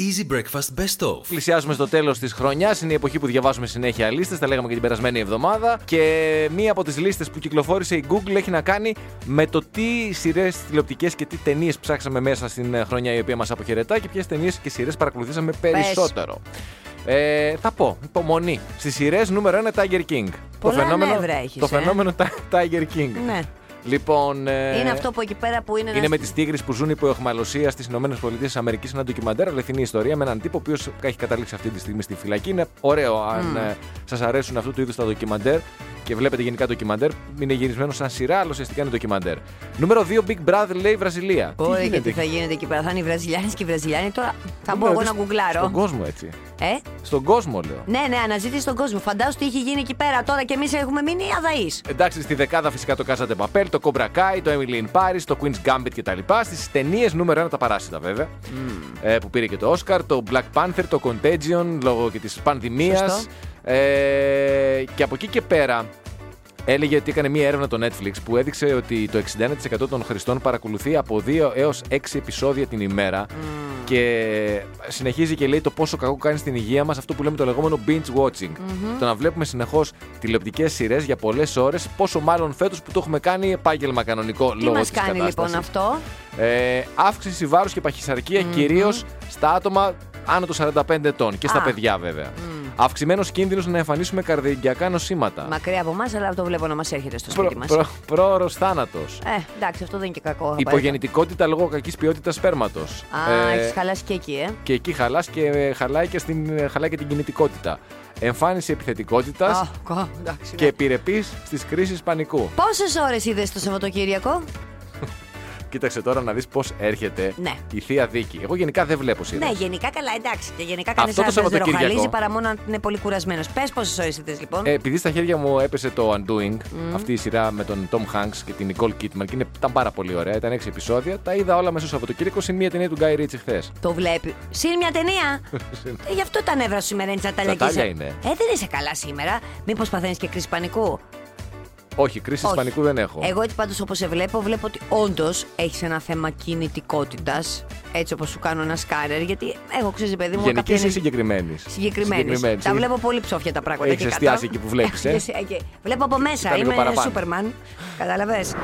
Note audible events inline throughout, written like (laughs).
Easy Breakfast Best Of. Πλησιάζουμε στο τέλος της χρονιάς. Είναι η εποχή που διαβάζουμε συνέχεια λίστες. Τα λέγαμε και την περασμένη εβδομάδα. Και μία από τις λίστες που κυκλοφόρησε η Google έχει να κάνει με το τι σειρές τηλεοπτικές και τι ταινίες ψάξαμε μέσα στην ε, χρονιά η οποία μας αποχαιρετά και ποιες ταινίες και σειρές παρακολουθήσαμε περισσότερο. Ε, θα πω, υπομονή. Στις σειρές νούμερο 1 Tiger King. Πολλά το φαινόμενο, νεύρα έχεις, το ε. φαινόμενο Ti- Tiger King. Ναι. Λοιπόν. ε, Είναι αυτό που εκεί πέρα που είναι. είναι ένας- με τις τίγρες που ζουν υπό εχμαλωσία στις ΗΠΑ. Ένα ντοκιμαντέρ, αληθινή ιστορία με έναν τύπο ο οποίος έχει καταλήξει αυτή τη στιγμή στη φυλακή. Είναι ωραίο αν ε, σας αρέσουν αυτού του είδους τα ντοκιμαντέρ και βλέπετε γενικά ντοκιμαντέρ. Είναι γυρισμένο σαν σειρά, αλλά ουσιαστικά είναι ντοκιμαντέρ. Νούμερο 2, Big Brother λέει Βραζιλία. Ωραία, γίνεται; και τι θα γίνεται εκεί πέρα. Θα είναι οι Βραζιλιάνοι και οι Βραζιλιάνοι. Τώρα θα μπω Νούμερο εγώ να δύο, γκουγκλάρω. Στον κόσμο έτσι. Ε; Στον κόσμο λέω. Ναι, ναι, αναζήτηση στον κόσμο. Φαντάσου τι έχει γίνει εκεί πέρα τώρα και εμείς έχουμε μείνει αδαείς. Εντάξει, στη δεκάδα φυσικά το Casa de Papel, το Cobra Kai, το Emily in Paris, το Queen's Gambit κτλ. Στις ταινίες νούμερο 1 τα παράσιτα βέβαια. Ε, που πήρε και το Oscar, το Black Panther, το Contagion λόγω και της πανδημίας. Σωστό. Ε, και από εκεί και πέρα έλεγε ότι έκανε μία έρευνα το Netflix που έδειξε ότι το 61% των χρηστών παρακολουθεί από 2 έως 6 επεισόδια την ημέρα και συνεχίζει και λέει το πόσο κακό κάνει στην υγεία μας αυτό που λέμε το λεγόμενο binge watching. Το να βλέπουμε συνεχώς τηλεοπτικές σειρές για πολλές ώρες, πόσο μάλλον φέτος που το έχουμε κάνει επάγγελμα κανονικό Τι λόγω μας της κάνει κατάστασης. λοιπόν αυτό; Ε, αύξηση βάρους και παχυσαρκία κυρίως στα άτομα άνω των 45 ετών και στα Α. παιδιά βέβαια. Αυξημένος κίνδυνος να εμφανίσουμε καρδιαγκιακά νοσήματα. Μακριά από εμάς, αλλά το βλέπω να μας έρχεται στο Προ, σπίτι μας. προ, πρόωρος θάνατος. Ε, εντάξει, αυτό δεν είναι και κακό. Υπογεννητικότητα λόγω κακής ποιότητας σπέρματος. Α, Ε, έχεις χαλάσει και εκεί, ε. και εκεί χαλάς και ε, χαλάει και, στην, ε, χαλάει και την κινητικότητα. Εμφάνιση επιθετικότητας Α, κα- εντάξει, και ναι. επιρρεπής στις κρίσεις πανικού. Πόσες ώρες είδες το Σαββατοκύριακο; (laughs) Κοίταξε τώρα να δεις πώς έρχεται Ναι. η Θεία Δίκη. Εγώ γενικά δεν βλέπω σειρές. Ναι, γενικά καλά, εντάξει. Και γενικά κανείς Αυτό το άντρα δεν Σαββατοκύριακο. ροχαλίζει παρά μόνο αν είναι πολύ κουρασμένος. Πες πόσες ώρες είδε λοιπόν. Ε, επειδή στα χέρια μου έπεσε το Undoing, αυτή η σειρά με τον Tom Hanks και την Nicole Kidman και είναι, ήταν πάρα πολύ ωραία, ήταν 6 επεισόδια. Τα είδα όλα μέσα στο Σαββατοκύριακο συν μία ταινία του Guy Ritchie χθες. Το βλέπει. Συν μια ταινία. (laughs) ε, γι' αυτό τα νεύρα σου σήμερα είναι τσαταλιακή. Τσατάλια είναι. Ε, δεν είσαι καλά σήμερα. Μήπως παθαίνεις και κρίση πανικού; Όχι, κρίση Όχι. πανικού δεν έχω. Εγώ έτσι πάντως όπως σε βλέπω, βλέπω ότι όντως έχεις ένα θέμα κινητικότητας. Έτσι όπως σου κάνω ένα σκάνερ. Γιατί έχω ξέρεις, παιδί μου, Γενικής κάποια ή συγκεκριμένης; συγκεκριμένης. Τα βλέπω πολύ ψόφια τα πράγματα. Έχεις και εστιάσει κάτω. εκεί που βλέπεις, ε; Έχεις- εκεί. Βλέπω από μέσα. Ήταν λίγο Είμαι παραπάνω. Σούπερμαν. Κατάλαβες;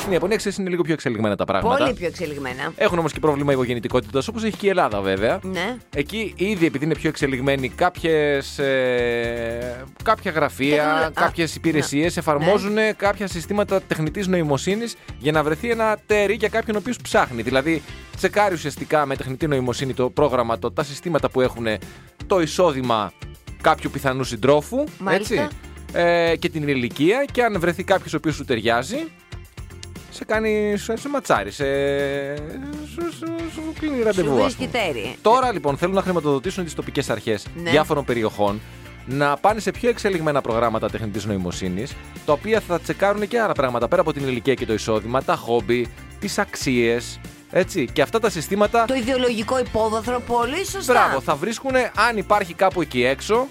Στην Ιαπωνία ξέρεις, είναι λίγο πιο εξελιγμένα τα πράγματα. Πολύ πιο εξελιγμένα. Έχουν όμως και πρόβλημα υπογεννητικότητα όπως έχει και η Ελλάδα βέβαια. Ναι. Εκεί ήδη επειδή είναι πιο εξελιγμένοι κάποιες, ε, κάποια γραφεία, Τεχνολο- Α, κάποιες υπηρεσίες εφαρμόζουν κάποια συστήματα τεχνητής νοημοσύνης για να βρεθεί ένα τέρι για κάποιον ο οποίος ψάχνει. Δηλαδή τσεκάρει ουσιαστικά με τεχνητή νοημοσύνη το πρόγραμμα, το, τα συστήματα που έχουν το εισόδημα κάποιου πιθανού συντρόφου Μάλιστα. έτσι, ε, και την ηλικία και αν βρεθεί κάποιος ο οποίος σου ταιριάζει σε κάνει, σε, σε ματσάρι, σε, σου, σου, σου κλείνει ραντεβού. Σου ας βρίσκει πούμε. τέρι. Τώρα λοιπόν θέλουν να χρηματοδοτήσουν τις τοπικές αρχές Ναι. διάφορων περιοχών να πάνε σε πιο εξελιγμένα προγράμματα τεχνητής νοημοσύνης, τα οποία θα τσεκάρουν και άλλα πράγματα πέρα από την ηλικία και το εισόδημα, τα χόμπι, τις αξίες. Έτσι. Και αυτά τα συστήματα. Το ιδεολογικό υπόβαθρο, πολύ σωστά. Μπράβο, θα βρίσκουν αν υπάρχει κάπου εκεί έξω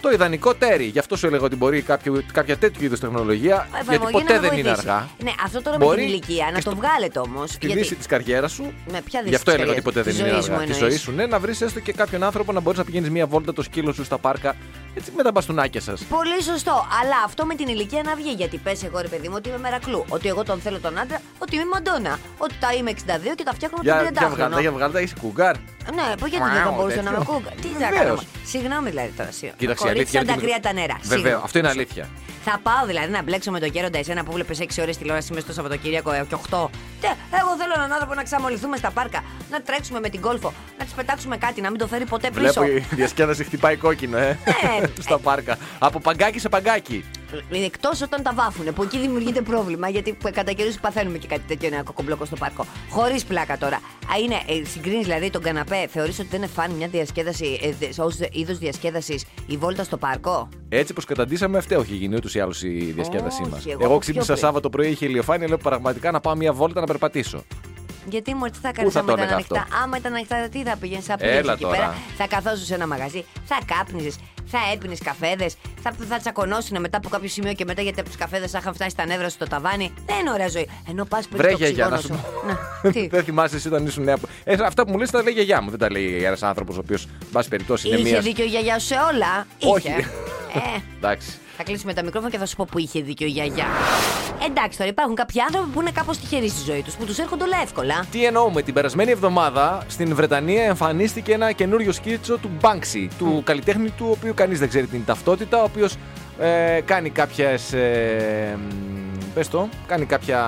το ιδανικό τέρι. Γι' αυτό σου έλεγα ότι μπορεί κάποιο, κάποια τέτοιου είδους τεχνολογία, γιατί Εφαρμογή ποτέ να με δεν είναι βοηθήσει. αργά. Ναι, αυτό τώρα Μπορεί με την ηλικία και να στο- το βγάλετε όμως. Στη δύση της καριέρας σου. Με ποια δύση Γι' αυτό της έλεγα ότι καριέρας; ποτέ δεν Της είναι ζωής αργά. μου Τη εννοείς. ζωή σου, ναι, να βρεις έστω και κάποιον άνθρωπο να μπορείς να πηγαίνεις μία βόλτα το σκύλο σου στα πάρκα. Έτσι με τα μπαστούνάκια σας. Πολύ σωστό. Αλλά αυτό με την ηλικία να βγει. Γιατί πες εγώ ρε παιδί μου ότι είμαι μερακλού. Ότι εγώ τον θέλω τον άντρα. Ότι είμαι μαντόνα. Ότι τα είμαι 62 και τα φτιάχνω με Για, τον 30 για βγάλτα, για βγάλτα, είσαι κουγκάρ. Ναι, πώ γιατί δεν θα Μαου, μπορούσα να με τέτοιο. κούγκα. Τι θα Βεβαίως. κάνω. Συγγνώμη δηλαδή τώρα. συγγνώμη. Κοίταξε, η Κορίτσι αλήθεια σαν τα είναι ότι- κρύα τα νερά. Βέβαια, Συγγνώμη. αυτό είναι αλήθεια. Θα πάω δηλαδή να μπλέξω με τον γέροντα εσένα που βλέπεις 6 ώρες τηλεόραση μέσα στο Σαββατοκύριακο ε, και 8. Τε, εγώ θέλω έναν άνθρωπο να ξαμολυθούμε στα πάρκα, να τρέξουμε με την κόλφο, να της πετάξουμε κάτι, να μην το φέρει ποτέ πίσω. Βλέπω η διασκέδαση χτυπάει κόκκινο, ε. Ναι. (laughs) Στα πάρκα. Από παγκάκι σε παγκάκι. Εκτός όταν τα βάφουνε, που εκεί δημιουργείται πρόβλημα, γιατί κατά καιρούς παθαίνουμε και κάτι τέτοιο ένα κοκομπλόκο στο πάρκο. Χωρίς πλάκα τώρα. Α, είναι, ε, συγκρίνεις δηλαδή τον καναπέ, θεωρείς ότι δεν είναι φαν μια διασκέδαση, ε, ως είδος διασκέδασης η βόλτα στο πάρκο; Έτσι πως καταντήσαμε, αυτό έχει γίνει ούτως ή άλλως η διασκέδασή Όχι, μας. εγώ Εγώ πιο ξύπνησα πριν. Σάββατο πρωί, είχε ηλιοφάνεια, λέω πραγματικά να πάω μια βόλτα να περπατήσω. Γιατί μου τι θα κάνεις θα άμα το ήταν έλεγα ανοιχτά; αυτό; Άμα ήταν ανοιχτά, τι θα πήγαινε, θα Έλα πήγαινε εκεί τώρα. πέρα, θα καθόσουν σε ένα μαγαζί, θα κάπνιζες, θα έπινες καφέδες, θα, θα τσακωνόσουν μετά από κάποιο σημείο και μετά γιατί από τους καφέδες θα είχαν φτάσει στα νεύρα στο ταβάνι. Δεν είναι ωραία ζωή. Ενώ πας πριν Βρε το γιαγιά, να οξυγόνο σου σου. (laughs) πω. Ναι, τι; Δεν θυμάσαι εσύ όταν ήσουν νέα. Ε, αυτά που μου λες τα λέει η γιαγιά μου. Δεν τα λέει ένας άνθρωπος ο οποίος, εν πάση περιπτώσει, είναι Είχε μία. δίκιο η γιαγιά σου σε όλα. Όχι. Είχε. (laughs) Ε, Εντάξει. Θα κλείσουμε τα μικρόφωνα και θα σου πω που είχε δίκιο η γιαγιά. Εντάξει τώρα υπάρχουν κάποιοι άνθρωποι που είναι κάπως τυχεροί στη ζωή τους, που τους έρχονται όλα εύκολα. Τι εννοούμε, την περασμένη εβδομάδα στην Βρετανία εμφανίστηκε ένα καινούριο σκίτσο του Banksy, του καλλιτέχνη του οποίου κανείς δεν ξέρει την ταυτότητα, ο οποίος ε, κάνει κάποιες. Ε, πες το, κάνει κάποια,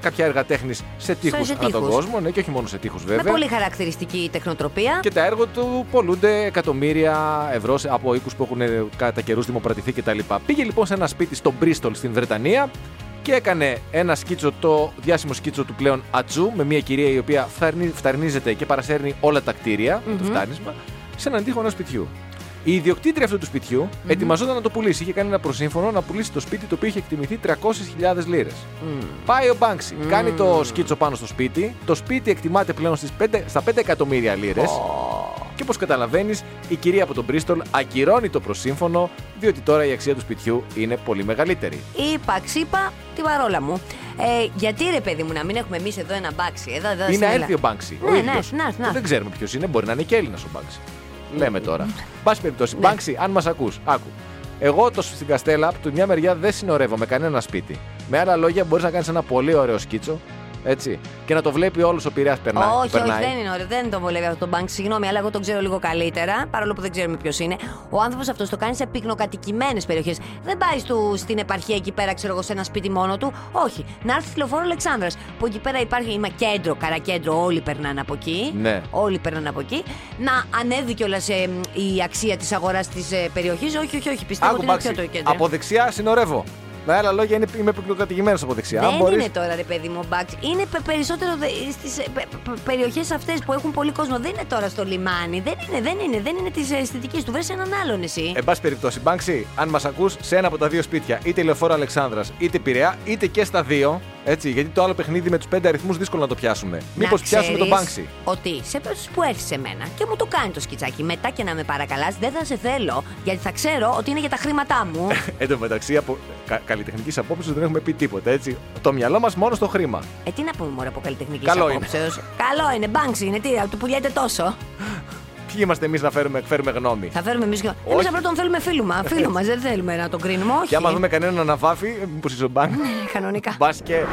κάποια έργα τέχνης σε τείχους σε ανά τον τείχους. κόσμο, ναι, και όχι μόνο σε τείχους Με βέβαια. πολύ χαρακτηριστική τεχνοτροπία. Και τα έργα του πολλούνται εκατομμύρια ευρώ σε- από οίκους που έχουν ε, κατά καιρούς δημοπρατηθεί κτλ. Πήγε λοιπόν σε ένα σπίτι στο Μπρίστολ στην Βρετανία και έκανε ένα σκίτσο, το διάσημο σκίτσο του πλέον Ατζού, με μια κυρία η οποία φθαρνι- φθαρνίζεται και παρασέρνει όλα τα κτίρια, με το φτάνισμα, σε έναν τοίχο ενός σπιτιού. Η ιδιοκτήτρια αυτού του σπιτιου ετοιμαζόταν να το πουλήσει. Είχε κάνει ένα προσύμφωνο να πουλήσει το σπίτι το οποίο είχε εκτιμηθεί 300.000 λίρες. Πάει ο Μπάνξι, κάνει το σκίτσο πάνω στο σπίτι. Το σπίτι εκτιμάται πλέον στις 5, στα 5 εκατομμύρια λίρες. Και όπως καταλαβαίνεις, η κυρία από τον Μπρίστολ ακυρώνει το προσύμφωνο, διότι τώρα η αξία του σπιτιού είναι πολύ μεγαλύτερη. Είπα, ξύπα, τη βαρόλα μου. Ε, γιατί ρε παιδί μου να μην έχουμε εμείς εδώ ένα μπάξι. Εδώ, εδώ, είναι στην να Ελλάδα. έρθει ο Μπάνξι. Ναι, ο ναι, ίδιος. να, να. Δεν ξέρουμε ποιος είναι, μπορεί να είναι και Έλληνας ο Μπάνξι. Λέμε τώρα. Πάση περιπτώσει, Ναι. Μπάνξι, αν μας ακούς, άκου. Εγώ το στην Καστέλα, από τη μια μεριά δεν συνορεύω με κανένα σπίτι. Με άλλα λόγια, μπορείς να κάνεις ένα πολύ ωραίο σκίτσο, έτσι, και να το βλέπει όλος ο Πειραιάς περνάει. όχι, όχι, περνάει. δεν είναι ωραίο. Δεν το βολεύει αυτό το μπάνκ. Συγγνώμη, αλλά εγώ τον ξέρω λίγο καλύτερα. Παρόλο που δεν ξέρουμε ποιος είναι. Ο άνθρωπος αυτός το κάνει σε πυκνοκατοικημένες περιοχές. Δεν πάει στο, στην επαρχία εκεί πέρα, ξέρω εγώ, σε ένα σπίτι μόνο του. Όχι. Να έρθει στη λεωφόρο Αλεξάνδρας. Που εκεί πέρα υπάρχει είμαι κέντρο, καρακέντρο, όλοι περνάνε από εκεί. Ναι. Όλοι περνάνε από εκεί. Να ανέβει κιόλας η αξία της αγοράς της ε, περιοχής. Όχι, όχι, όχι. Πιστεύω Άκου, ότι είναι Μπάνξι, πιο το κέντρο. από δεξιά συνορεύω. Με άλλα λόγια, είναι, είμαι πυκνοκατοικημένο από δεξιά. Δεν Αν μπορείς- είναι τώρα ρε παιδί μου μπαξ. Είναι πε- περισσότερο στις περιοχές αυτές που έχουν πολύ κόσμο. Δεν είναι τώρα στο λιμάνι. Δεν είναι, δεν είναι, δεν είναι τη αισθητική του. Βρες έναν άλλον εσύ. Εν πάση περιπτώσει, Μπάνξι, αν μας ακούς σε ένα από τα δύο σπίτια, είτε λεωφόρο Αλεξάνδρας είτε Πειραιά, είτε και στα δύο, έτσι, γιατί το άλλο παιχνίδι με τους πέντε αριθμούς δύσκολο να το πιάσουμε. Μήπως Να πιάσουμε τον ξέρεις Μπάνξι. Ότι σε περίπτωση που έρθεις σε μένα και μου το κάνει το σκιτσάκι μετά και να με παρακαλάς, δεν θα σε θέλω γιατί θα ξέρω ότι είναι για τα χρήματά μου. (laughs) Εν τω μεταξύ, από κα, καλλιτεχνικής απόψη δεν έχουμε πει τίποτα, έτσι. Το μυαλό μας μόνο στο χρήμα. ε, τι να πούμε μωρέ από καλλιτεχνικής Καλό απόψεως. Καλό είναι, μπάνξι είναι, τι, του πουλιέται τόσο. (laughs) Ποιοι είμαστε εμείς να φέρουμε, φέρουμε γνώμη. Θα φέρουμε εμείς. Εμείς Όχι. απλά τον θέλουμε φίλο μα. (laughs) Φίλο μα, δεν θέλουμε να τον κρίνουμε, όχι. Και άμα δούμε κανέναν να βάφει, μήπω είσαι ο Μπάνξ. Κανονικά. Μπας και.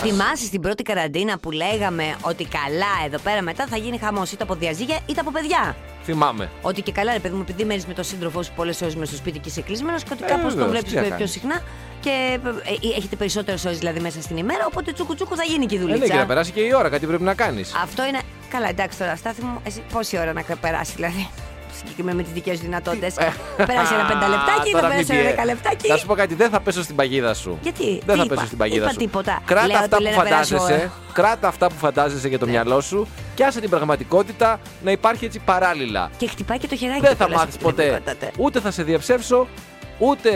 Θυμάσαι στην πρώτη καραντίνα που λέγαμε ότι καλά εδώ πέρα μετά θα γίνει χαμός είτε από διαζύγια είτε από παιδιά; Θυμάμαι. Ότι και καλά, ρε παιδί μου, επειδή μένεις με τον σύντροφό σου πολλές ώρες με στο σπίτι και είσαι κλεισμένος και ότι Ε, κάπως τον βεβαίως, βλέπεις τι να πιο κάνεις. συχνά και ε, ε, έχετε περισσότερες ώρες δηλαδή μέσα στην ημέρα. Οπότε τσούκου τσούκου θα γίνει και η Ε, ναι, και δουλίτσα. να περάσει και η ώρα, κάτι πρέπει να κάνεις. Αυτό είναι. Καλά, εντάξει τώρα, στάθη μου, εσύ πόση ώρα να περάσει δηλαδή. Συγκεκριμένα με τις δικές σου δυνατότητες. (laughs) Πέρασε ένα πενταλεπτάκι, θα Τώρα πέρασε μην ένα πιέ- δεκαλεπτάκι. Θα σου πω κάτι, δεν θα πέσω στην παγίδα σου. Γιατί, Δεν τι θα είπα; πέσω στην παγίδα Είπα σου. τίποτα. Κράτα Λέω αυτά ότι που λέει να περάσει φαντάζεσαι. ώρα. Κράτα αυτά που φαντάζεσαι για το Ναι. μυαλό σου και άσε την πραγματικότητα να υπάρχει έτσι παράλληλα. Και χτυπάει και το χεράκι Δεν του θα κιόλας μάθεις στην ποτέ. πραγματικότητα. Ούτε θα σε διαψεύσω, ούτε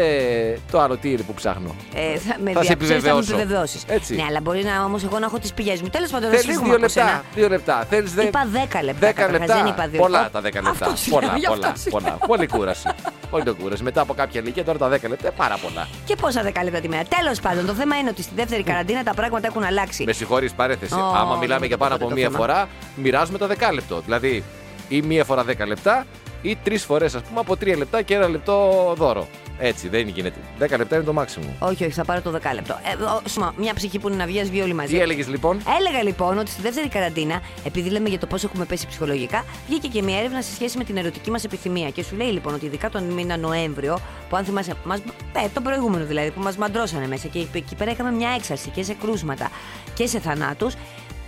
το άλλο τι είναι που ψάχνω. Ε, θα με Θα σε διαψεύσεις, Θα με επιβεβαιώσω. επιβεβαιώσεις. Έτσι. Ναι, αλλά μπορεί να όμως εγώ να έχω τις πηγές μου. Τέλος πάντων, να Θέλει φύγουμε δύο από λεπτά. σένα. Δύο λεπτά. Θέλεις δε... Είπα 10 λεπτά. 10 καταρχάς, λεπτά. Δεν είπα δύο. Πολλά Ω, τα 10 λεπτά. αυτό σου λέω, πολλά, γι' αυτό πολλά, σου λέω. πολλά. Πολύ κούραση. Πολύ το κούραση. Μετά από κάποια ηλικία τώρα τα 10 λεπτά πάρα πολλά. Και πόσα 10 λεπτά τη μέρα. Τέλος πάντων, το θέμα είναι ότι στη δεύτερη καραντίνα τα πράγματα έχουν αλλάξει. Με συγχωρείς παρέθεση. Ω, Άμα δεν μιλάμε το για πάνω πω από το μία θέμα. φορά, μοιράζουμε το δεκάλεπτο. Δηλαδή, ή μία φορά 10 λεπτά, ή τρεις φορές, ας πούμε, από 3 λεπτά και ένα λεπτό δώρο. Έτσι, δεν γίνεται. 10 λεπτά είναι το maximum. Όχι, όχι, θα πάρω το 10 λεπτό. Ε, ο, σημα, μια ψυχή που είναι να βγει, ας βγει όλοι μαζί. Τι έλεγες λοιπόν; Έλεγα λοιπόν ότι στη δεύτερη καραντίνα, επειδή λέμε για το πώς έχουμε πέσει ψυχολογικά, βγήκε και μια έρευνα σε σχέση με την ερωτική μας επιθυμία. Και σου λέει λοιπόν ότι ειδικά τον μήνα Νοέμβριο, που αν θυμάσαι, μας, ε, τον προηγούμενο δηλαδή, που μας μαντρώσανε μέσα και εκεί πέρα είχαμε μια έξαρση και σε κρούσματα και σε θανάτους,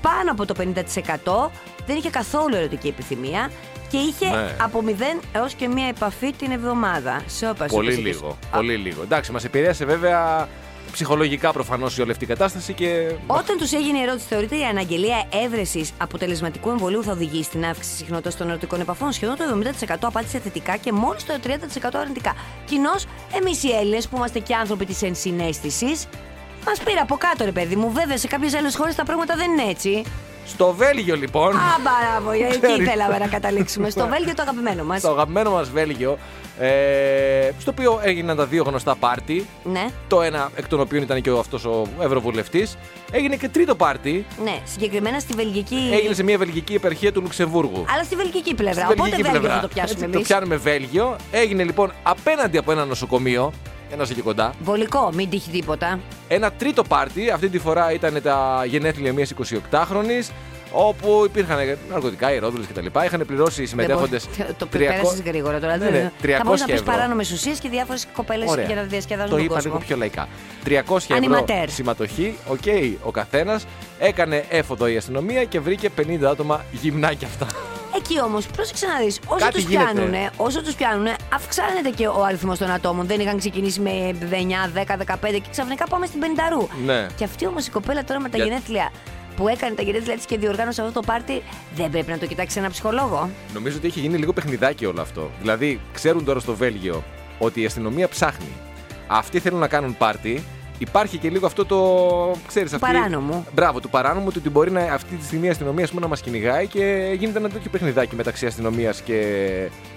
πάνω από το 50% δεν είχε καθόλου ερωτική επιθυμία και είχε Ναι. από 0 έως και μια επαφή την εβδομάδα. Σόπα, Πολύ σόπα, λίγο. σόπα. Πολύ λίγο. Εντάξει, μας επηρέασε βέβαια ψυχολογικά προφανώς η όλη αυτή η κατάσταση και. Όταν τους έγινε η ερώτηση, θεωρείται η αναγγελία έβρεσης αποτελεσματικού εμβολίου θα οδηγήσει στην αύξηση συχνότητας των ερωτικών επαφών. Σχεδόν το 70% απάντησε θετικά και μόλις το 30% αρνητικά. Κοινώς, εμείς οι Έλληνες που είμαστε και άνθρωποι της ενσυναίσθησης, μας πήρε από κάτω, ρε παιδί μου. Βέβαια, σε κάποιες άλλες χώρες τα πράγματα δεν είναι έτσι. Στο Βέλγιο λοιπόν. Α, μπράβο, εκεί Ξέρεις. ήθελαμε να καταλήξουμε. Στο Βέλγιο το αγαπημένο μας. Στο αγαπημένο μας Βέλγιο. Ε, στο οποίο έγιναν τα δύο γνωστά πάρτι. Ναι, Το ένα εκ των οποίων ήταν και αυτός ο Ευρωβουλευτής. Έγινε και τρίτο πάρτι. ναι, συγκεκριμένα στη Βελγική. Έγινε σε μια βελγική επαρχία του Λουξεμβούργου. Αλλά στη βελγική πλευρά. Στη Οπότε βελγική Βέλγιο πλευρά. θα το πιάσουμε Έτσι, εμείς. Το πιάνουμε Βέλγιο. Έγινε λοιπόν απέναντι από ένα νοσοκομείο. Ένας εκεί κοντά. Βολικό, μην τύχει τίποτα. Ένα τρίτο πάρτι, αυτή τη φορά ήταν τα γενέθλια μιας 28χρονη, όπου υπήρχαν ναρκωτικά, αερόδουλε κτλ. Είχαν πληρώσει οι συμμετέχοντες. Δεν μπορεί- Το πέρασες γρήγορα τώρα. Ναι, ναι, θα 300 μπορούσε να πεις ευρώ. παράνομες ουσίες και διάφορες κοπέλες Ωραία. για να διασκεδάζουν Το τον είπα κόσμο. λίγο πιο λαϊκά. 300 ευρώ Ανιματέρ. συμμετοχή, οκ, ο καθένας. Έκανε έφοδο η αστυνομία και βρήκε 50 άτομα γυμνά κι αυτά. Εκεί όμως, πρόσεξε να δεις, όσο Κάτι τους γίνεται. πιάνουνε, όσο τους πιάνουνε, αυξάνεται και ο αριθμός των ατόμων. Δεν είχαν ξεκινήσει με 9, 10, 15 και ξαφνικά πάμε στην 50 Ναι. Και αυτή όμως η κοπέλα τώρα με τα Για- γενέθλια που έκανε τα γενέθλια τη και διοργάνωσε αυτό το πάρτι, δεν πρέπει να το κοιτάξει ένα ψυχολόγο. Νομίζω ότι έχει γίνει λίγο παιχνιδάκι όλο αυτό. Δηλαδή, ξέρουν τώρα στο Βέλγιο ότι η αστυνομία ψάχνει. Αυτοί θέλουν να κάνουν πάρτι. Υπάρχει και λίγο αυτό το. Ξέρεις, Του αυτή... παράνομου. Μπράβο, του παράνομου του ότι μπορεί να, αυτή τη στιγμή η αστυνομία ας πούμε, να μας κυνηγάει και γίνεται ένα τέτοιο παιχνιδάκι μεταξύ αστυνομίας και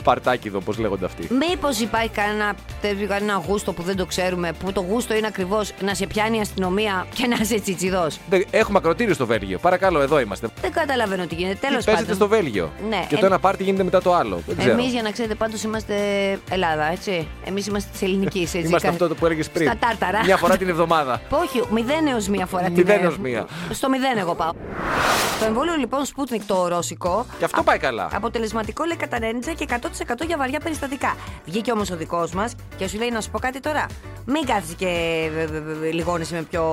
παρτάκιδο, όπω λέγονται αυτοί. Μήπως υπάρχει κανένα, τέτοιο, κανένα γούστο που δεν το ξέρουμε, που το γούστο είναι ακριβώς να σε πιάνει η αστυνομία και να είσαι τσιτσιδός; Δεν- Έχουμε ακροτήριο στο Βέλγιο. Παρακαλώ, εδώ είμαστε. Δεν καταλαβαίνω τι γίνεται. Τέλος Τι παίζετε πάντων. στο Βέλγιο. Ναι, και το ε- ένα πάρτι γίνεται μετά το άλλο. Δεν ξέρω. Εμείς για να ξέρετε πάντως είμαστε Ελλάδα, έτσι. Εμείς είμαστε της ελληνικής, έτσι. Είμαστε κα- αυτό που έλεγες πριν. Στα τάρταρα. Μια φορά την (laughs) εβδομάδα. Όχι, μηδέν έως μία φορά την Μηδέν ε, έως μία. Στο μηδέν εγώ πάω. Το εμβόλιο λοιπόν Sputnik το ρώσικο. Και αυτό πάει καλά. Αποτελεσματικό λέει κατά 90 και 100% για βαριά περιστατικά. Βγήκε όμως ο δικός μας και σου λέει να σου πω κάτι τώρα. Μην κάθεσαι και ε, ε, ε, λιγώνεσαι με ποιο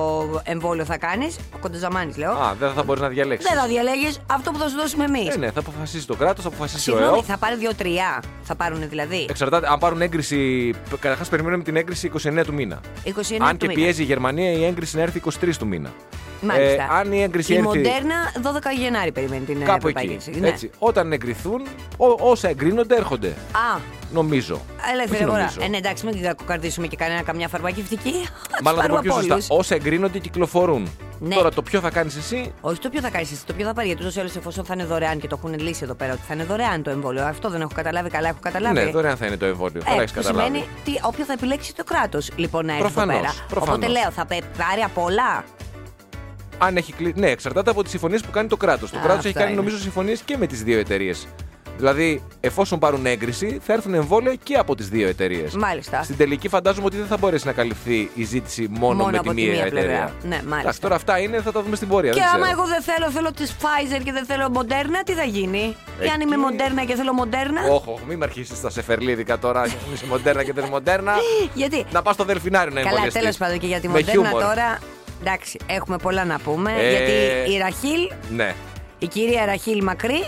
εμβόλιο θα κάνεις. Ο κοντοζαμάνης λέω. Α, δεν θα μπορείς να διαλέξεις. Δεν θα διαλέγεις αυτό που θα σου δώσουμε εμείς. Ε, ναι, θα αποφασίσει το κράτος, θα αποφασίσει ο Συγγνώμη, ΕΟΦ. θα πάρει δύο-τρία. Θα πάρουν δηλαδή. Εξαρτάται, αν πάρουν έγκριση. Καταρχάς, περιμένουμε την έγκριση 29 του μήνα. 29 αν του και μήνα. πιέζει η Γερμανία, η έγκριση να έρθει 23 του μήνα. Μάλιστα. Ε, αν η έγκριση η έρθει. Μοντέρνα 12 Γενάρη περιμένει την ε, Κάπου Ευρωπαϊκή εκεί. Ένωση. Ναι. Έτσι. Όταν εγκριθούν, ό, όσα εγκρίνονται έρχονται. Α, Νομίζω. ελεύθερη Όχι αγορά. νομίζω. Ε, ναι, εντάξει, μην κακοκαρδίσουμε και κανένα καμιά φαρμακευτική. (laughs) Θα τους Μάλλον να το πω πάρουμε πιο από σωστά. όλους. Όσα εγκρίνονται κυκλοφορούν. Ναι. Τώρα το ποιο θα κάνεις εσύ; Όχι το ποιο θα κάνεις εσύ, το ποιο θα πάρει. Γιατί ούτως ή άλλως εφόσον θα είναι δωρεάν και το έχουν λύσει εδώ πέρα ότι θα είναι δωρεάν το εμβόλιο. Αυτό δεν έχω καταλάβει καλά, έχω καταλάβει. Ναι, δωρεάν θα είναι το εμβόλιο. Ε, Τώρα έχεις που καταλάβει. σημαίνει τι, όποιο θα επιλέξει το κράτος λοιπόν να έρθει εδώ Προφανώς, πέρα. προφανώς. Οπότε λέω, θα πε- πάρει από όλα. Αν έχει κλει... Ναι, εξαρτάται από τις συμφωνίες που κάνει το κράτος. Το Α, κράτος αυτά έχει κάνει είναι. νομίζω συμφωνίες και με τις δύο εταιρείες. Δηλαδή, εφόσον πάρουν έγκριση, θα έρθουν εμβόλια και από τις δύο εταιρείες. Μάλιστα. Στην τελική, φαντάζομαι ότι δεν θα μπορέσει να καλυφθεί η ζήτηση μόνο, Μόνο με από τη τη μία μία εταιρεία. πλευρά. Ναι, μάλιστα. Εντάξει, τώρα αυτά είναι, θα τα δούμε στην πορεία. Και δεν άμα ξέρω. εγώ δεν θέλω, θέλω τη Pfizer και δεν θέλω Moderna, τι θα γίνει; Ή αν Εκεί- είμαι Moderna και θέλω Moderna; Όχι, όχι, μην με αρχίσεις τα σεφερλίδικα τώρα. Είσαι μοντέρνα και δεν είναι μοντέρνα. (laughs) Γιατί; να πας στο δελφινάριο να Καλά, εμβολιαστείς. τέλος πάντων και για τη Με Moderna χιούμορ. τώρα. Εντάξει, έχουμε πολλά να πούμε. Ε, Γιατί η Ραχίλ, Ναι. η κυρία Ραχίλ Μακρύ,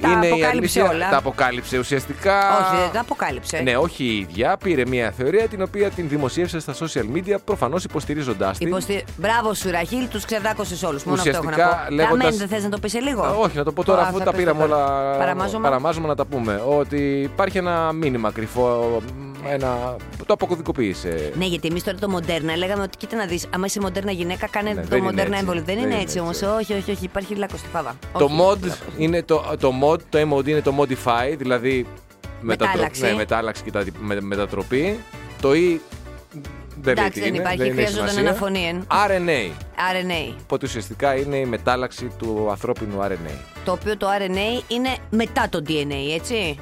τα είναι η αποκάλυψε αλήθεια, όλα. Τα αποκάλυψε ουσιαστικά. Όχι, δεν τα αποκάλυψε. Ναι, όχι η ίδια. Πήρε μια θεωρία την οποία την δημοσίευσε στα social media, προφανώς υποστηρίζοντάς την. Υποστη... Μπράβο σου, Ραχίλ, τους ξεδάκωσε όλους. Μόνο αυτό έχω να Ουσιαστικά, πω. λέγοντας- Αμέν, δεν θες να το πεις σε λίγο; Α, Όχι, να το πω τώρα Α, αφού θα τα πεις πήραμε το τώρα. όλα. Παραμάζωμα; παραμάζωμα να τα πούμε. Ότι υπάρχει ένα μήνυμα κρυφό. Ένα... Το αποκωδικοποίησε. Ναι, γιατί εμείς τώρα το μοντέρνα λέγαμε ότι κοίτα να δεις, άμα είσαι μοντέρνα γυναίκα, κάνε Ναι, το δεν είναι μοντέρνα έτσι. έμβολο. Δεν, Δεν είναι είναι έτσι όμως. έτσι. Όχι, όχι, όχι, υπάρχει λάκκος στη φάδα. Το Όχι, mod λάκκος. είναι το, το mod, το MOD είναι το modify, δηλαδή Μετάλλαξη. ναι, μετάλλαξη και τα, με, μετατροπή. Το E δεν λέει Εντάξει, τι δεν είναι, υπάρχει, δεν έχει χρειαζόταν σημασία. αναφωνή, εν. RNA. RNA. Οπότε ουσιαστικά είναι η μετάλλαξη του ανθρώπινου RNA. Το οποίο το RNA είναι μετά το DNA, έτσι.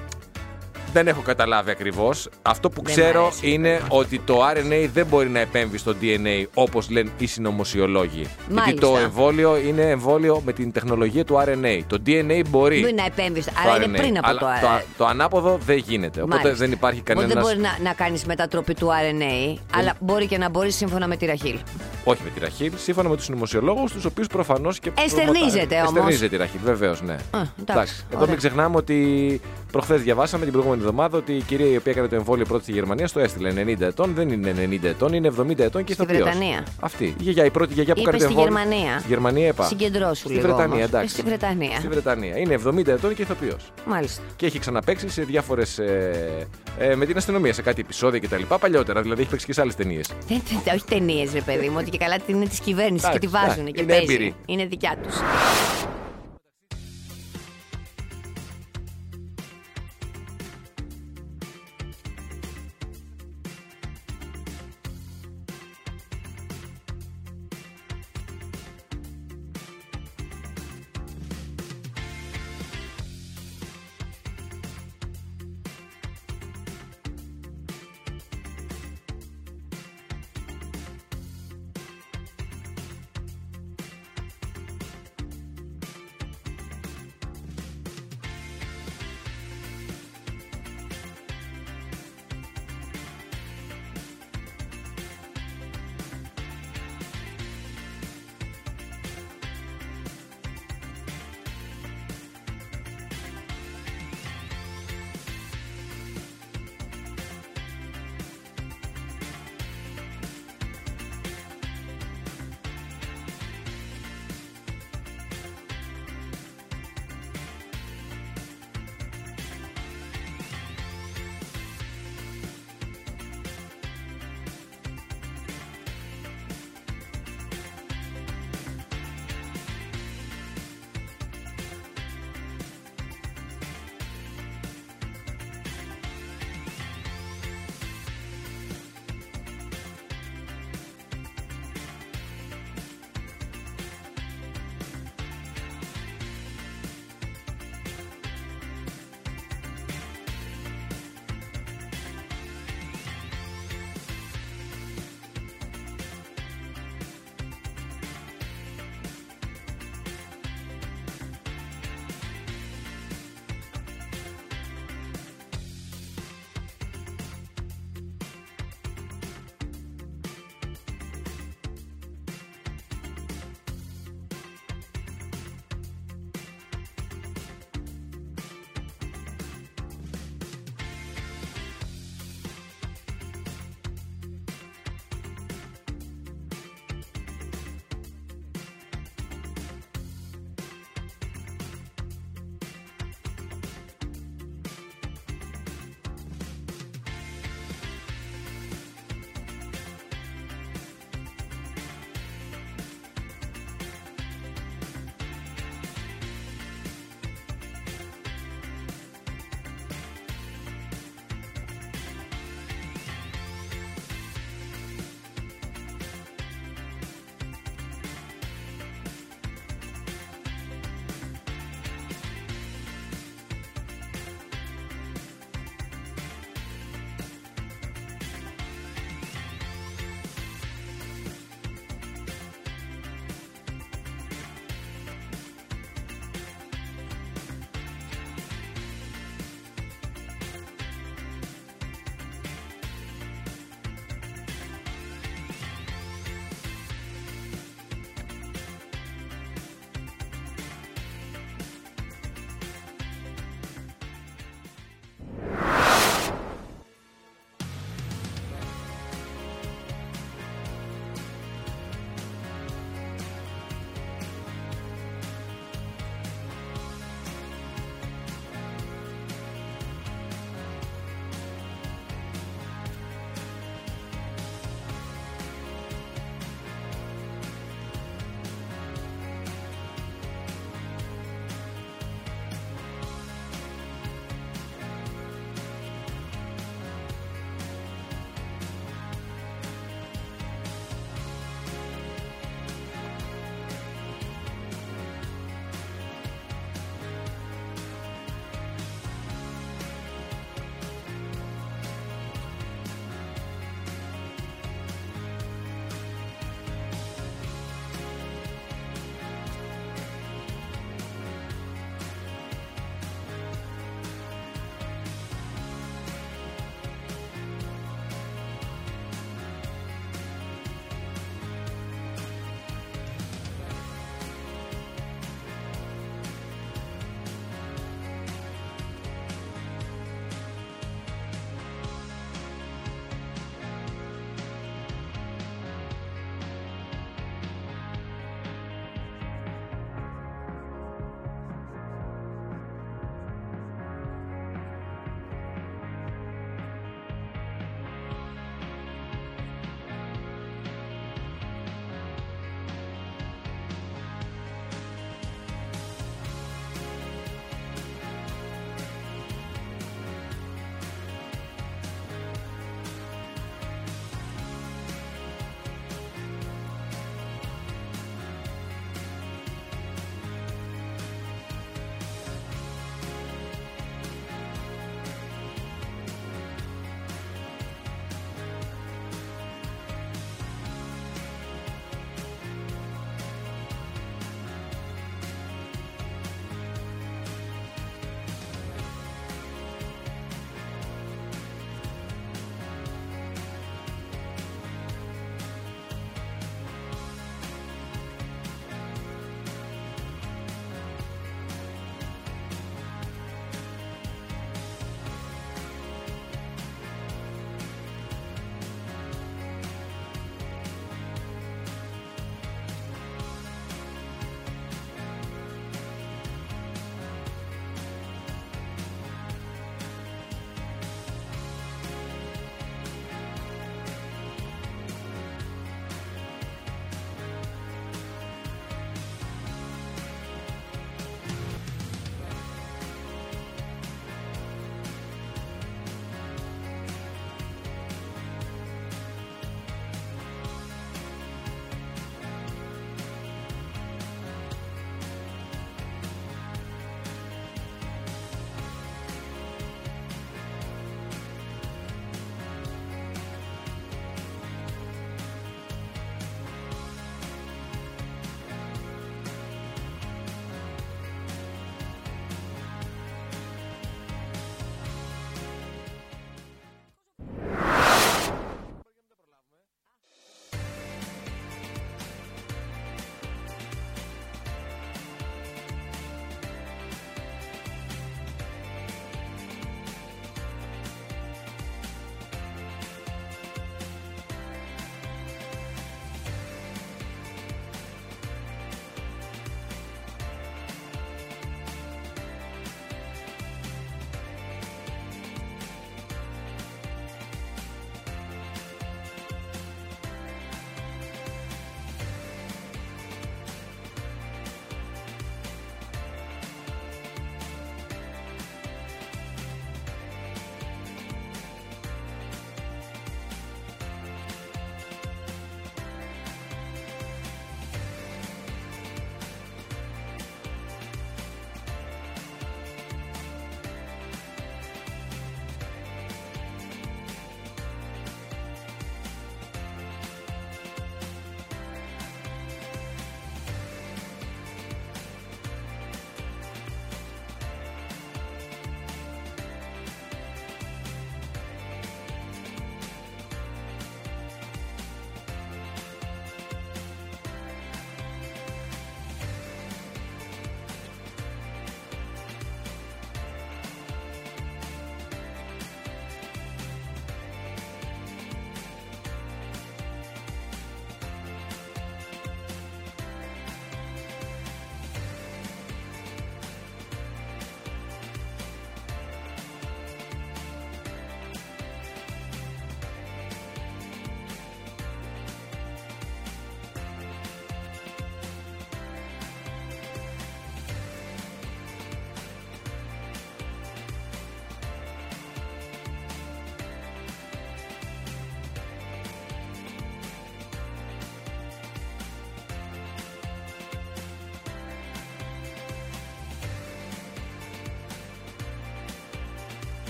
Δεν έχω καταλάβει ακριβώς. Αυτό που Δεν μ' ξέρω αρέσει, είναι ότι το RNA δεν μπορεί να επέμβει στο DNA όπως λένε οι συνωμοσιολόγοι. Γιατί Μάλιστα. το εμβόλιο είναι εμβόλιο με την τεχνολογία του RNA. Το DNA μπορεί. Μπορεί να επέμβεις. το Άρα είναι RNA, πριν από αλλά το το, RNA. το ανάποδο δεν γίνεται. Οπότε Μάλιστα. δεν υπάρχει Οπότε κανένας. δεν μπορεί να, να κάνεις μετατροπή του RNA, αλλά μπορεί και να μπορείς σύμφωνα με τη Ραχίλ. Όχι με τη Ραχίλ, σύμφωνα με τους συνωμοσιολόγους, τους οποίους προφανώς και. Εστερνίζεται προμοτάρει. όμως. Εστερνίζεται η Ραχίλ, βεβαίως, ναι. εντάξει, Εδώ ωραία. μην ξεχνάμε ότι προχθές διαβάσαμε την προηγούμενη εβδομάδα ότι η κυρία η οποία έκανε το εμβόλιο πρώτη στη Γερμανία στο έστειλε 90 ετών. Δεν είναι 90 ετών, είναι 70 ετών και Στη ηθοποιός. Βρετανία. Αυτή. Η γιαγιά, η πρώτη γιαγιά που Είπε κάνει το στη εμβόλιο. Γερμανία. Στη Γερμανία είπα. Συγκεντρώσου Στη λίγο Βρετανία, όμως. εντάξει. Στη Βρετανία. Στη Βρετανία. Είναι 70 ετών και ηθοποιό. Μάλιστα. Και έχει ξαναπέξει σε διάφορες. Ε, ε, με την αστυνομία σε κάτι επεισόδια κτλ. Παλιότερα, δηλαδή έχει παίξει και σε άλλες ταινίες. Δεν, δεν- όχι ταινίες, ρε παιδί μου, ότι και καλά είναι της κυβέρνησης και τη Εντάξει, βάζουν εντάξει, και είναι παίζει. έμπειροι. Είναι δικιά τους.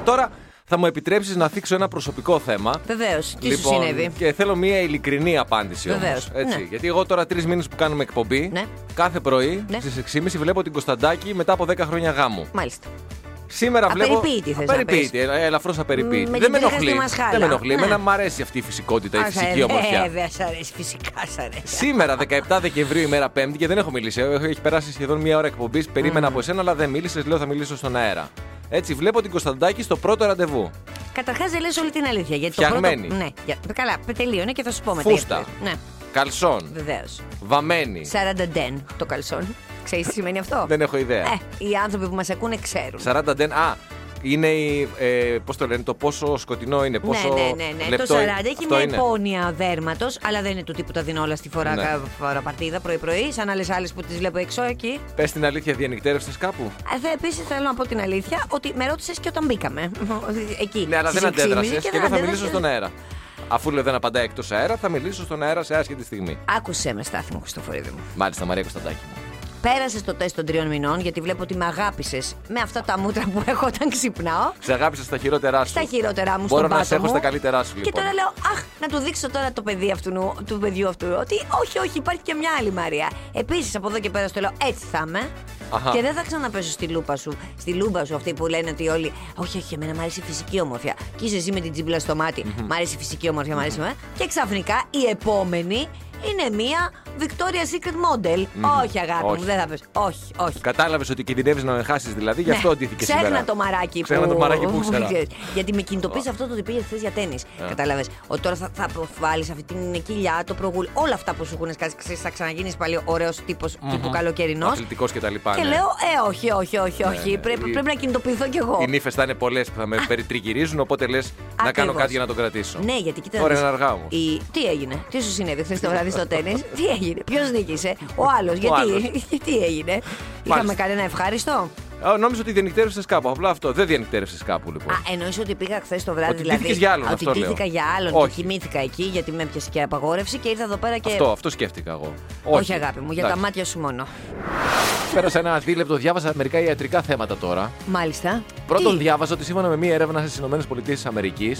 Και τώρα θα μου επιτρέψεις να θίξω ένα προσωπικό θέμα. Βεβαίως. Τι σου Λοιπόν, συνέβη. και θέλω μια ειλικρινή απάντηση όμως. Βεβαίως, ναι. Γιατί εγώ τώρα τρεις μήνες που κάνουμε εκπομπή, Ναι. κάθε πρωί Ναι. στις 6.30 βλέπω την Κωνσταντάκη μετά από 10 χρόνια γάμου. Μάλιστα. Σήμερα βλέπω. Απεριποίητη θες να Απεριποίητη, ε, ελαφρώς απεριποίητη. Με Δεν με την τρίχα ενοχλεί. στη μασχάλα. Δεν με ενοχλεί. Ναι. Εμένα μου αρέσει αυτή η φυσικότητα, η Αχ, φυσική ε, ομορφιά. Βέβαια, σ' αρέσει. Φυσικά σ' αρέσει. Σήμερα, 17 Δεκεμβρίου, ημέρα Πέμπτη, και δεν έχω μιλήσει. Έχω, έχει περάσει σχεδόν μία ώρα εκπομπής. Περίμενα από εσένα, αλλά δεν μίλησες. Λέω θα μιλήσω στον αέρα. Έτσι, βλέπω την Κωνσταντάκη στο πρώτο ραντεβού. Καταρχάς δεν λες όλη την αλήθεια. Γιατί το Φτιαγμένη. πρώτο... Ναι, για... καλά, τελείωνε και θα σου πω μετά. Φούστα. γιατί λες. Ναι, Καλσόν. βεβαίως. Βαμμένη. 40 ντεν το καλσόν. Ξέρεις τι σημαίνει αυτό; Δεν έχω ιδέα. Ε, οι άνθρωποι που μας ακούνε ξέρουν. 40 ντεν. Α, είναι η. Ε, Πώς το λένε, το πόσο σκοτεινό είναι, πόσο. ναι, ναι, ναι, ναι. λεπτό το 40 είναι. έχει Αυτό μια είναι. υπόνοια δέρματος, αλλά δεν είναι του τύπου τα δίνω όλα στη φορά, Ναι. κα- φορά παρτίδα πρωί-πρωί, σαν άλλες άλλες που τις βλέπω έξω εκεί. Πες την αλήθεια, διανυκτέρευσες κάπου. Επίσης θέλω να πω την αλήθεια ότι με ρώτησες και όταν μπήκαμε. εκεί. Ναι, αλλά στις δεν 6.30 αντέδρασες και, δεν θα αντέδρασα. μιλήσω στον αέρα. Αφού λέω δεν απαντάει εκτός αέρα, θα μιλήσω στον αέρα σε άσχετη στιγμή. Άκουσέ με, στάθη μου, Χριστοφορίδη μου. Μάλιστα, Μαρία Κωνσταντάκη μου. Πέρασε το τεστ των τριών μηνών, γιατί βλέπω ότι με αγάπησες με αυτά τα μούτρα που έχω όταν ξυπνάω. Σε αγάπησα στα χειρότερά σου. Στα χειρότερά μου, Μπορώ στον να σε πάτο έχω μου. στα καλύτερά σου, Και λοιπόν. τώρα λέω, Αχ, να του δείξω τώρα το παιδί αυτού, του παιδιού αυτού. Ότι όχι, όχι, υπάρχει και μια άλλη Μαρία. Επίσης από εδώ και πέρα στο λέω, έτσι θα είμαι. Αχα. Και δεν θα ξαναπέσω στη λούπα σου, στη λούμπα σου αυτή που λένε ότι όλοι. Όχι, όχι, εμένα μου αρέσει η φυσική ομορφιά. Και είσαι εσύ με την τσίμπλα στο μάτι. Μ' αρέσει η φυσική ομορφιά, μ' αρέσει. ε. Και ξαφνικά η επόμενη είναι μία Victoria's Secret Model. Όχι, αγάπη Όχι. μου, δεν θα πες. Όχι, όχι. Κατάλαβες ότι κινδυνεύεις να με χάσεις δηλαδή, γι' αυτό Ναι. αντίθηκε Ξέχνα σήμερα. το μαράκι Ξέχνα που. το μαράκι που ήξερα. ξέρεις. Γιατί με κινητοποίησε αυτό το ότι πήγες χθες για τέννη. Κατάλαβες. Ότι τώρα θα, θα βάλεις αυτή την κοιλιά, το προγούλ, όλα αυτά που σου έχουν σκάσει. Ξέρεις, θα ξαναγίνεις πάλι ωραίος τύπος τύπου καλοκαιρινός. Αθλητικός και τα λοιπά. Και ναι. λέω, Ε, όχι, όχι, όχι, όχι. Ναι. Πρέπει, Οι- πρέπει να κινητοποιηθώ κι εγώ. Οι νύφες θα είναι πολλές που θα με περιτριγυρίζουν, οπότε λες να κάνω Ακριβώς. κάτι για να τον κρατήσω. Ναι, γιατί κοίτας. Τώρα να είναι δεις, αργά όμως. η- Τι έγινε, τι σου συνέβη χθες το βράδυ; Στο τέννη, τι έγινε, ποιος νίκησε, ο άλλος, γιατί, άλλος. (laughs) τι έγινε, είχαμε κανένα ευχάριστο; Νόμιζα ότι διανυκτέρευσε κάπου. Απλά αυτό. Δεν διανυκτέρευσε κάπου λοιπόν. Α, εννοείς ότι πήγα χθες το βράδυ. Ότι δηλαδή, ντύθηκες για άλλον, Ότι αυτό λέω. ντύθηκα για άλλον Όχι. και κοιμήθηκα εκεί γιατί με έπιασε και απαγόρευση και ήρθα εδώ πέρα και. Αυτό, αυτό σκέφτηκα εγώ. Όχι, αγάπη μου, για τα Εντάξει. μάτια σου μόνο. Πέρασα ένα δίλεπτο, διάβαζα μερικά ιατρικά θέματα τώρα. Μάλιστα. Πρώτον, Τι; διάβαζα ότι σύμφωνα με μία έρευνα στις ΗΠΑ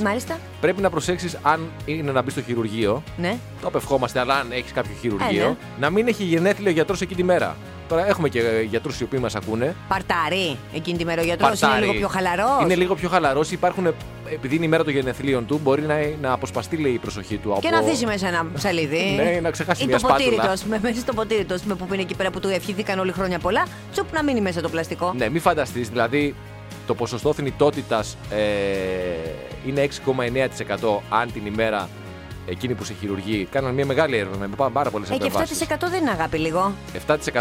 Μάλιστα. πρέπει να προσέξεις αν είναι να μπεις στο χειρουργείο. Ναι. Το απευχόμαστε, αλλά αν έχεις κάποιο χειρουργείο, Ε, ναι. να μην έχει γενέθλιο γιατρός εκείνη τη μέρα. Τώρα έχουμε και γιατρούς οι οποίοι μας ακούνε. Παρτάρι εκείνη τη μέρα ο γιατρός είναι Παρτάρι. λίγο πιο χαλαρός. Είναι λίγο πιο χαλαρός. Υπάρχουν, επειδή είναι η μέρα των γενεθλίων του, μπορεί να, να αποσπαστεί λέει, η προσοχή του. Και από... να θύσει μέσα ένα ψαλίδι. (laughs) Ναι, να ξεχάσει Ή μια το ποτήρι σπάτουλα. του, ας πούμε, μέσα στο ποτήρι του, ας πούμε, που είναι εκεί πέρα που του ευχηθήκαν όλοι χρόνια πολλά. Τσουπ να μείνει μέσα το πλαστικό. Ναι, μην φανταστείς, δηλαδή το ποσοστό θνητότητας ε, είναι 6,9% αν την ημέρα εκείνη που σε χειρουργεί. Κάναν μια μεγάλη έρευνα με πά- πάρα πολλές Ε, και 7% δεν είναι αγάπη λίγο.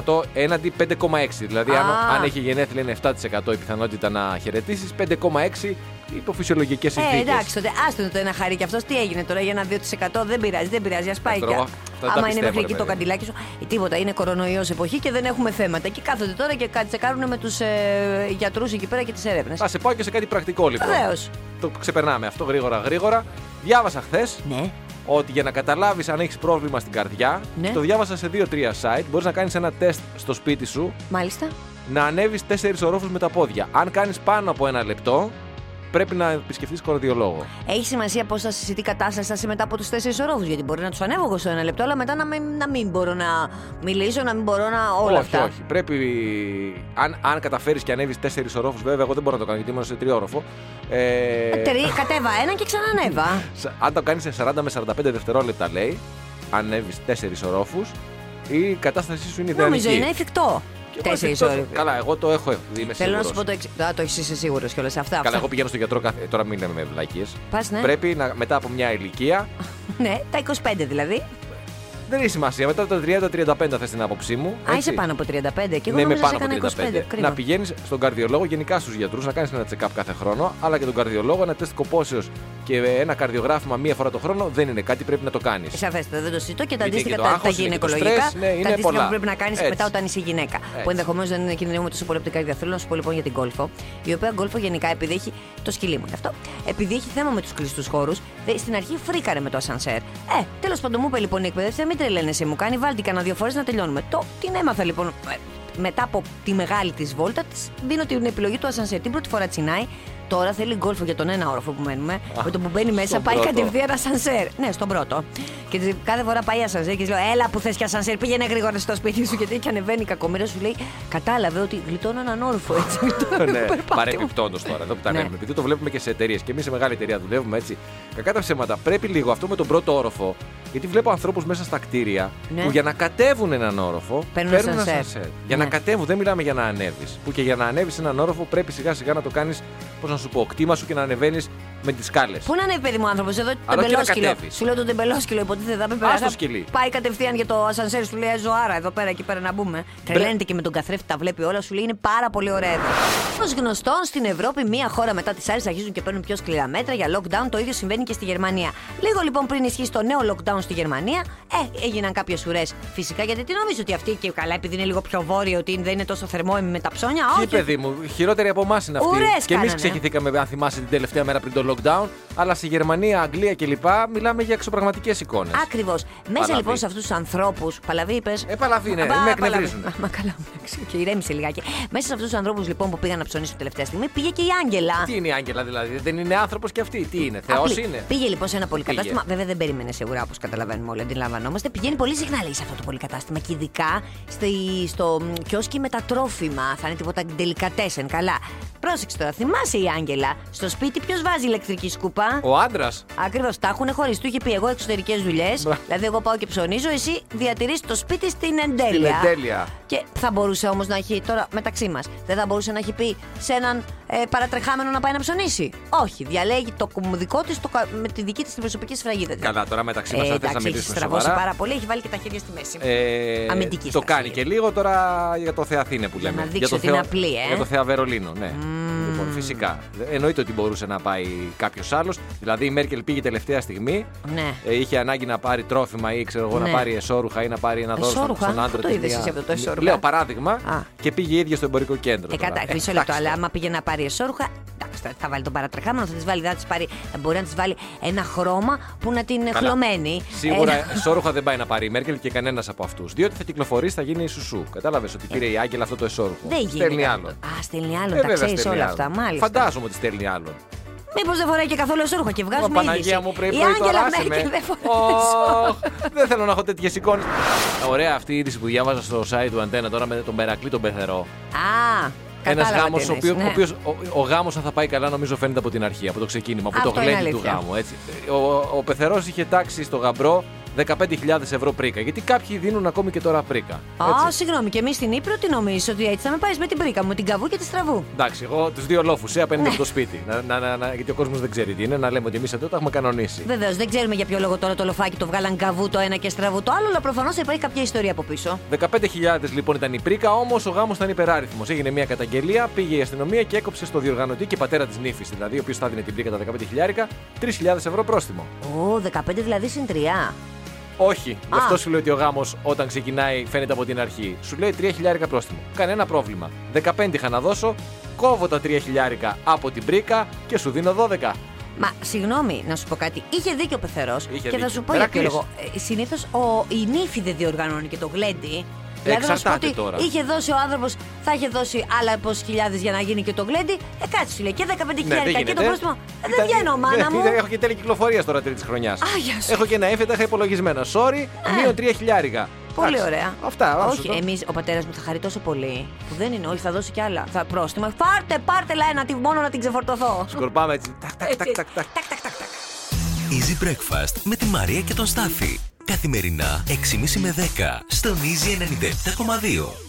7% έναντι 5,6%. Δηλαδή, αν, Α. αν έχει γενέθλια, είναι 7% η πιθανότητα να χαιρετήσεις, 5,6% υπό φυσιολογικές Ε, συνθήκες. εντάξει, τότε άστο το ένα χαρί και αυτός τι έγινε τώρα για ένα 2% δεν πειράζει, δεν πειράζει, ας πάει. Αυτό εγώ- και- αυτά δεν τα Άμα είναι πιστεύω, μέχρι ρε εκεί το παιδί. καντιλάκι σου. Ε, τίποτα, είναι κορονοϊός εποχή και δεν έχουμε θέματα. Και κάθονται τώρα και κάτι τσεκάρουν με τους ε, γιατρούς εκεί πέρα και τις έρευνες. Θα σε πάω και σε κάτι πρακτικό λοιπόν. Βεβαίως. Το ξεπερνάμε αυτό γρήγορα γρήγορα. Διάβασα χθες Ναι. Ότι για να καταλάβεις αν έχεις πρόβλημα στην καρδιά, Ναι. το διάβασα σε 2-3 site. Μπορείς να κάνεις ένα τεστ στο σπίτι σου Μάλιστα. να ανέβεις 4 ορόφους με τα πόδια. Αν κάνεις πάνω από ένα λεπτό, πρέπει να επισκεφτεί καρδιολόγο. Έχει σημασία πώς θα σε τι κατάσταση θα είσαι μετά από τους τέσσερις ορόφου. Γιατί μπορεί να τους ανέβω εγώ στο ένα λεπτό, αλλά μετά να μην, να μην μπορώ να μιλήσω, να μην μπορώ να. όλα όχι, αυτά. όχι. Πρέπει. Αν, αν καταφέρεις και ανέβεις 4 ορόφου, βέβαια, εγώ δεν μπορώ να το κάνω γιατί ήμουν σε τριόροφο. Ε, Ε, τερί- κατέβα ένα και ξανανέβα. (laughs) Σα- Αν το κάνεις σε 40 με 45 δευτερόλεπτα, λέει, ανέβεις 4 ορόφου, η κατάστασή σου είναι ιδανική. Νομίζω είναι εφικτό. Και εγώ Τέσσερι εφικτό- ώρες. Καλά, εγώ το έχω. Είμαι Θέλω να σου σίγουρος. πω το εξή. Α, το έχεις είσαι σίγουρος κιόλας. Αυτά. Καλά, αυτά. εγώ πηγαίνω στο γιατρό κάθε. Τώρα μην λέμε με βλακίε. Πας, ναι. Πρέπει να, μετά από μια ηλικία. (laughs) Ναι, τα 25 δηλαδή. Δεν έχει σημασία. Μετά τα 30-35 θες την άποψή μου. Α, έτσι. είσαι πάνω από 35 και εγώ Ναι, είμαι νόμιζα πάνω σε από έκανα 35. 25. Κρίμα. Να πηγαίνεις στον καρδιολόγο, γενικά στους γιατρούς, να κάνεις ένα check-up κάθε χρόνο, αλλά και τον καρδιολόγο, ένα τεστ κοπόσεως και ένα καρδιογράφημα μία φορά το χρόνο δεν είναι κάτι, πρέπει να το κάνεις. Σαφέστατα, δεν το συζητώ και τα Γιατί αντίστοιχα και το τα, τα άγχος είναι και το γυναικολογικά. στρες, ναι, είναι τα αντίστοιχα πολλά. που πρέπει να κάνεις Έτσι. μετά όταν είσαι γυναίκα. Που ενδεχομένως δεν είναι κινδυνεύουμε τόσο πολύ από την καρδιά. Θέλω να σου πω λοιπόν για την κόλφο. Η οποία κόλφο γενικά επειδή έχει. Το σκυλί μου είναι αυτό. Επειδή έχει θέμα με τους κλειστούς χώρους, στην αρχή φρίκαρε με το ασανσέρ. Ε, τέλος πάντων μου είπε λοιπόν η εκπαιδεύτρια, μην τρελαίνεσαι, μου κάνει βάλτη κανένα δύο φορές να τελειώνουμε. Το την έμαθα λοιπόν ε, μετά από τη μεγάλη της βόλτα, της δίνω την επιλογή του ασανσέρ. Την πρώτη φορά τσινάει, Τώρα θέλει γκολφο για τον ένα όροφο που μένουμε. Με το που μπαίνει μέσα στον πάει πρώτο. κατευθείαν ασανσέρ. Ναι, στον πρώτο. Και της- κάθε φορά πάει ασανσέρ και της λέω: Έλα που θες και ασανσέρ, πήγαινε γρήγορα στο σπίτι σου. Γιατί και ανεβαίνει η κακομοίρα σου λέει: Κατάλαβε ότι γλιτώνω έναν όροφο έτσι. γλιτώνω ναι, το περπάτημα». παρεμπιπτόντως τώρα, εδώ που τα Ναι. λέμε. Επειδή το βλέπουμε και σε εταιρείες και εμείς σε μεγάλη εταιρεία δουλεύουμε έτσι. Κακά τα ψέματα. Πρέπει λίγο αυτό με τον πρώτο όροφο. Γιατί βλέπω ανθρώπους μέσα στα κτίρια Ναι. που για να κατέβουν έναν όροφο Παίρνουν παίρνουν ασανσέρ. ασανσέρ. Για Ναι. να κατέβουν, δεν μιλάμε για να ανέβεις. Που και για να ανέβεις έναν όροφο πρέπει σιγά σιγά να το κάνεις, πώς να σου πω, κτήμα σου και να ανεβαίνεις με τις σκάλες. Πού να είναι παιδί μου άνθρωπος, εδώ το Αλλά και να τεμπελόσκυλο. κατέβεις. Σου λέω το τεμπελόσκυλο, υποτίθεται θα πρέπει Ας το να σκυλί. Πάει κατευθείαν για το ασανσέρ, σου λέει ζωάρα εδώ πέρα, εκεί πέρα να μπούμε. Τρελαίνεται και με τον καθρέφτη, τα βλέπει όλα, σου λέει είναι πάρα πολύ ωραία εδώ. Ω γνωστόν, στην Ευρώπη, μία χώρα μετά τις άλλες αρχίζουν και παίρνουν πιο σκληρά μέτρα για lockdown. Το ίδιο συμβαίνει και στη Γερμανία. Λίγο λοιπόν πριν ισχύσει το νέο lockdown στη Γερμανία, ε, έγιναν κάποιες ουρές. Φυσικά γιατί τι νομίζω ότι αυτή και καλά, επειδή είναι λίγο πιο βόρειο, ότι δεν είναι τόσο θερμό με τα ψώνια. Τι Όχι, παιδί μου, χειρότερη από εμάς είναι αυτή. Ουρές και εμείς κάνανε. ξεχυθήκαμε, αν θυμάσαι, την τελευταία μέρα πριν το lockdown. Αλλά στη Γερμανία, Αγγλία κλπ. μιλάμε για εξωπραγματικές εικόνες. Ακριβώς. Μέσα Παλαβή. λοιπόν σε αυτούς τους ανθρώπους. Παλαβή, είπες. Ε, παλαβή, ναι, Α, με παλαβή. εκνευρίζουν. Α, Μα καλά, εντάξει, και ηρέμησε λιγάκι. Μέσα σε αυτούς τους ανθρώπους λοιπόν που πήγαν να ψωνίσουν τελευταία στιγμή πήγε και η Άγγελα. Τι είναι η Άγγελα δηλαδή, δεν είναι άνθρωπος και αυτή. Τι είναι, Θεός Απλή. είναι. Πήγε λοιπόν σε ένα Πήγε. πολυκατάστημα. Βέβαια δεν περίμενε σίγουρα όπως καταλαβαίνουμε όλοι, αντιλαμβανόμαστε. Πηγαίνει πολύ συχνά λέει σε αυτό το πολυκατάστημα και ειδικά στη, στο μ, κιόσκι με τα τρόφιμα. Θα είναι τίποτα τελικατέσεν. Καλά. Πρόσεξε τώρα, θυμάσαι η Άγγελα. Στο σπίτι ποιος βάζει ηλεκτρική σκούπα. Ο άντρας. Ακριβώς, τα έχουν χωρίσει. Του είχε πει εγώ εξωτερικές δουλειές. Μπρα. Δηλαδή, εγώ πάω και ψωνίζω, εσύ διατηρείς το σπίτι στην εντέλεια. Στην εντέλεια. Και θα μπορούσε όμως να έχει, τώρα μεταξύ μας, δεν θα μπορούσε να έχει πει σε έναν ε, παρατρεχάμενο να πάει να ψωνίσει. Όχι, διαλέγει το κομμ- δικό της με τη δική της την προσωπική σφραγίδα. της. Καλά, τώρα μεταξύ μας Ε, θα θε να εντάξει, έχει μιλήσουμε στραβώσει σοβαρά. πάρα πολύ, έχει βάλει και τα χέρια στη μέση. Ε, Αμυντική το στάση. κάνει και λίγο τώρα για το Θεαθήνε που Για λέμε. να δείξει για το ότι είναι απλή, ε. Για το Θεά Βερολίνο, ναι. Λοιπόν, φυσικά. Εννοείται ότι μπορούσε να πάει κάποιος άλλος. Δηλαδή η Μέρκελ πήγε τελευταία στιγμή. Ναι. Ε, είχε ανάγκη να πάρει τρόφιμα ή ξέρω εγώ Ναι. να πάρει εσόρουχα ή να πάρει ένα δώρο στον, Εσώρουχα; στον άντρα Πού το της, είδες μια- εσύ αυτό το εσώρουχα; Λέω παράδειγμα Α. και πήγε η ίδια στο εμπορικό κέντρο. Ε, τώρα. κατά, Ε, μισό λεπτό. εντάξει Αλλά τώρα. άμα πήγε να πάρει εσόρουχα, εντάξει, θα- θα βάλει τον παρατρεχάμενο, θα της βάλει, θα της πάρει, μπορεί να της βάλει ένα χρώμα που να την Καλά. χλωμένη. Σίγουρα Ένα- (laughs) εσόρουχα δεν πάει να πάρει η Μέρκελ και κανένας από αυτούς. Διότι θα κυκλοφορήσει, θα γίνει σουσού. Κατάλαβες ότι πήρε η Άγγελα αυτό το εσόρουχο. Δεν γίνεται. Στέλνει αυτό. άλλον. Α, στέλνει άλλον, Ε, τα βέβαια, ξέρεις στέλνει όλα άλλον. αυτά, μάλιστα. Φαντάζομαι ότι στέλνει άλλον. Μήπως δεν φοράει και καθόλου εσόρουχο και Μα βγάζουμε Παναγία είδηση. μου πρέπει Η να Άγγελα με. Μέρκελ δεν φοράει Ωχ, Δεν θέλω να έχω τέτοιες εικόνες. Ωραία αυτή η είδηση που διάβαζα στο site του Αντένα τώρα με τον Περακλή τον Πεθερό. Α, Ένας κατάλαβα γάμος, τι ο εννοείς, οποίο ναι. ο, οποίος- ο, ο γάμος, αν θα πάει καλά, νομίζω φαίνεται από την αρχή, από το ξεκίνημα, από Αυτό το είναι γλέντι του αλήθεια. γάμου. Έτσι. Ο, ο Πεθερός είχε τάξει στο γαμπρό 15.000 ευρώ πρίκα. Γιατί κάποιοι δίνουν ακόμη και τώρα πρίκα. Α, έτσι. συγγνώμη, και εμείς στην Ήπειρο τι νομίζεις ότι έτσι θα με πάει με την πρίκα μου, με την καβού και τη στραβού; Εντάξει, εγώ τους δύο λόφους σε απέναντι Ναι. από το σπίτι. Να, να, να, να- γιατί ο κόσμος δεν ξέρει τι είναι, να λέμε ότι εμείς εδώ το έχουμε κανονίσει. Βεβαίως, δεν ξέρουμε για ποιο λόγο τώρα το λοφάκι το βγάλαν καβού το ένα και στραβού το άλλο, αλλά προφανώς υπάρχει κάποια ιστορία από πίσω. 15.000 λοιπόν ήταν η πρίκα, όμως ο γάμος ήταν υπεράριθμος. Έγινε μια καταγγελία, πήγε η αστυνομία και έκοψε στο διοργανωτή και πατέρα της νύφης, δηλαδή, ο οποίος θα δίνει την πρίκα τα 15.000, 3.000 ευρώ πρόστιμο. Ω, 15 δηλαδή συν 3. Όχι, γι' Α. αυτό σου λέω ότι ο γάμος όταν ξεκινάει φαίνεται από την αρχή. Σου λέει 3.000 πρόστιμο. Κανένα πρόβλημα. 15 είχα να δώσω, κόβω τα 3.000 από την πρίκα και σου δίνω 12. Μα συγγνώμη, να σου πω κάτι. Είχε δίκιο ο πεθερός. Είχε Και θα δίκιο. σου πω για ποιο Μερακλής. λόγο. Συνήθως η νύφη δεν διοργανώνει και το γλέντι. Δηλαδή να σου πω Εξαρτάται ότι τώρα. είχε δώσει ο άνθρωπος, θα είχε δώσει άλλα πόσες χιλιάδες για να γίνει και το γλέντι. Ε, κάτσε σου λέει και 15 Ναι, χιλιάρικα και γίνεται. το πρόστιμο. Ε, δεν Ήταν- βγαίνω, μάνα ναι, μου. Έχω και τέλη κυκλοφορίας τώρα τρίτη χρονιάς. γεια σου. Έχω και ένα έφε, τα είχα υπολογισμένα. Sorry, μείον 3 χιλιάρικα. Πολύ Εντάξει, ωραία. Αυτά, άσου Όχι, το. εμείς, ο πατέρας μου θα χαρεί τόσο πολύ που δεν είναι, όχι, θα δώσει κι άλλα. Θα πρόστιμα. Πάρτε, πάρτε λένα, τη- μόνο να την ξεφορτωθώ. Σκορπάμε έτσι. Τακ, τακ, τακ, Έτσι. τακ, τακ. Τακ, τακ, τακ, τακ. Easy Breakfast με τη Μαρία και τον Στάφη. Καθημερινά 6.30 με 10 στον Easy 97.2.